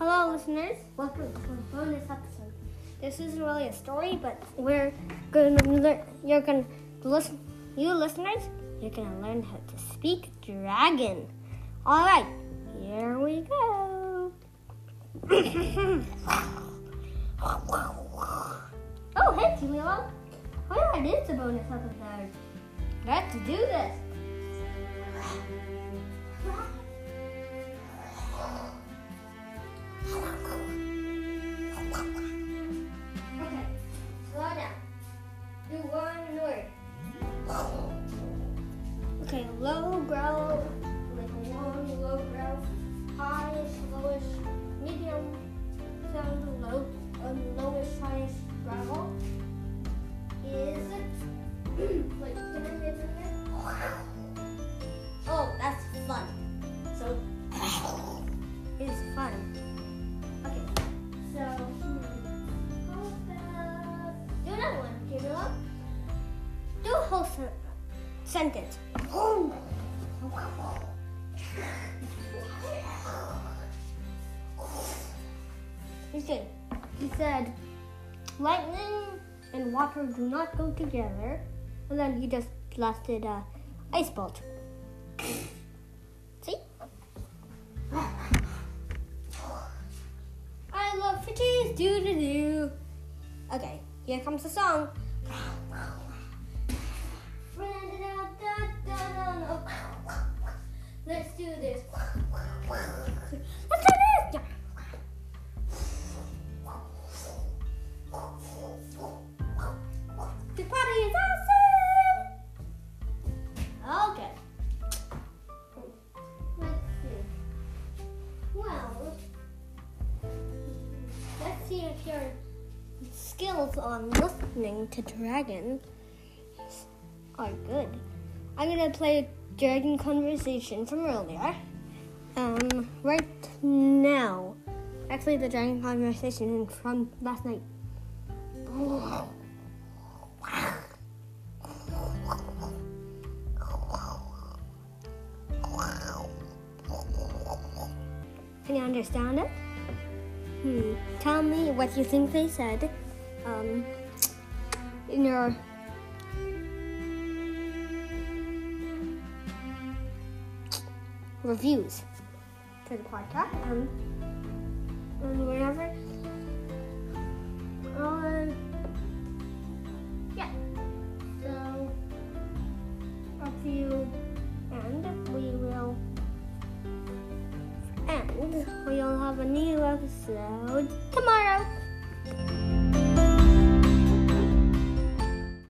listeners, welcome to a bonus episode. This isn't really a story, but we're gonna learn. You're gonna listen. You listeners, you're gonna learn how to speak dragon. All right, here we go. oh, hey, Camila. Oh, yeah, it is a bonus episode. Let's do this. Okay, low growl, like long low growl, highish, lowish, medium sound, low, um, lowish, highish growl is like can I again? Oh, that's fun. So is fun. Okay, so hmm, do another one, Camila? Do a whole sen- sentence. See, he said, lightning and water do not go together. And then he just blasted a ice bolt. See? I love fishies, do. Okay, here comes the song. See if your skills on listening to dragons are good. I'm gonna play dragon conversation from earlier. Um, right now. Actually, the dragon conversation from last night. Can you understand it? Hmm. Tell me what you think they said. Um, in your reviews for the podcast. Um, and wherever. Um, we'll have a new episode tomorrow.